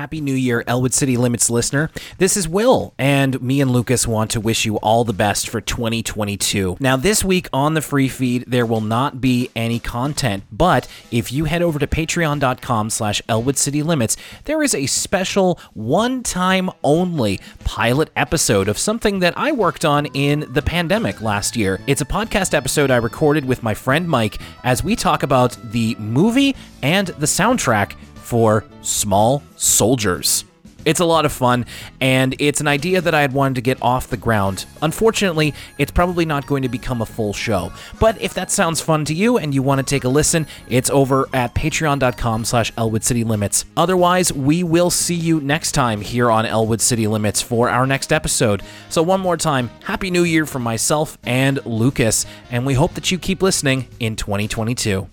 Happy New Year, Elwood City Limits listener. This is Will, and me and Lucas want to wish you all the best for 2022. Now, this week on the free feed, there will not be any content, but if you head over to patreon.com slash Elwood City Limits, there is a special one-time only pilot episode of something that I worked on in the pandemic last year. It's a podcast episode I recorded with my friend Mike as we talk about the movie and the soundtrack for Small Soldiers. It's a lot of fun, and it's an idea that I had wanted to get off the ground. Unfortunately, it's probably not going to become a full show. But if that sounds fun to you and you want to take a listen, it's over at patreon.com slash Elwood City Limits. Otherwise, we will see you next time here on Elwood City Limits for our next episode. So one more time, Happy New Year from myself and Lucas, and we hope that you keep listening in 2022.